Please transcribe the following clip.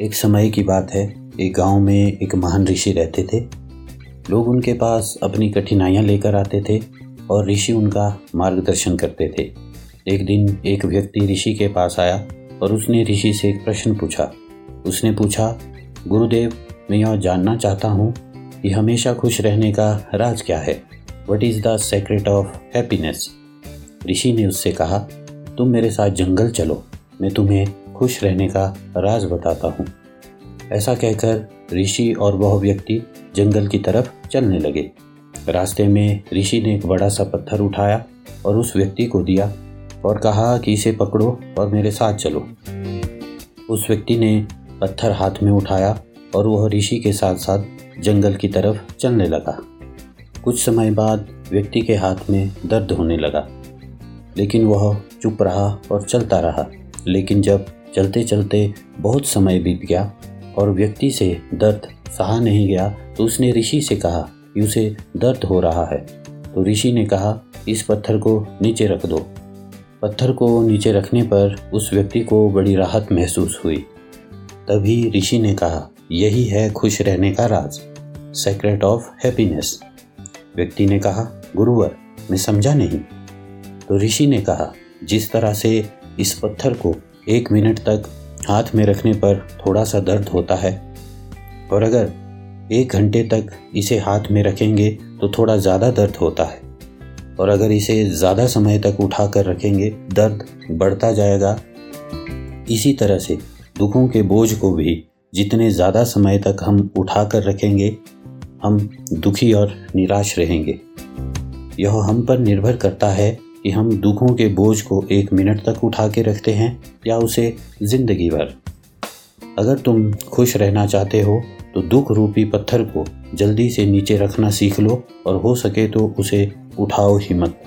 एक समय की बात है। एक गाँव में एक महान ऋषि रहते थे। लोग उनके पास अपनी कठिनाइयाँ लेकर आते थे और ऋषि उनका मार्गदर्शन करते थे। एक दिन एक व्यक्ति ऋषि के पास आया और उसने ऋषि से एक प्रश्न पूछा। उसने पूछा, गुरुदेव, मैं यह जानना चाहता हूँ कि हमेशा खुश रहने का राज क्या है? What is the secret of happiness ऋषि ने उससे कहा, तुम मेरे साथ जंगल चलो। मैं तुम्हें खुश रहने का राज बताता हूँ। ऐसा कहकर ऋषि और वह व्यक्ति जंगल की तरफ़ चलने लगे। रास्ते में ऋषि ने एक बड़ा सा पत्थर उठाया और उस व्यक्ति को दिया और कहा कि इसे पकड़ो और मेरे साथ चलो। उस व्यक्ति ने पत्थर हाथ में उठाया और वह ऋषि के साथ साथ जंगल की तरफ़ चलने लगा। कुछ समय बाद व्यक्ति के हाथ में दर्द होने लगा, लेकिन वह चुप रहा और चलता रहा। लेकिन जब चलते चलते बहुत समय बीत गया और व्यक्ति से दर्द सहा नहीं गया तो उसने ऋषि से कहा कि उसे दर्द हो रहा है। तो ऋषि ने कहा, इस पत्थर को नीचे रख दो। पत्थर को नीचे रखने पर उस व्यक्ति को बड़ी राहत महसूस हुई। तभी ऋषि ने कहा, यही है खुश रहने का राज सेक्रेट ऑफ़ हैप्पीनेस व्यक्ति ने कहा, गुरुवर, मैं समझा नहीं। तो ऋषि ने कहा, जिस तरह से इस पत्थर को एक मिनट तक हाथ में रखने पर थोड़ा सा दर्द होता है। और अगर एक घंटे तक इसे हाथ में रखेंगे तो थोड़ा ज़्यादा दर्द होता है। और अगर इसे ज़्यादा समय तक उठा कर रखेंगे, दर्द बढ़ता जाएगा। इसी तरह से दुखों के बोझ को भी जितने ज़्यादा समय तक हम उठा कर रखेंगे, हम दुखी और निराश रहेंगे। यह हम पर निर्भर करता है कि हम दुखों के बोझ को एक मिनट तक उठा के रखते हैं या उसे ज़िंदगी भर। अगर तुम खुश रहना चाहते हो तो दुख रूपी पत्थर को जल्दी से नीचे रखना सीख लो और हो सके तो उसे उठाओ ही मत।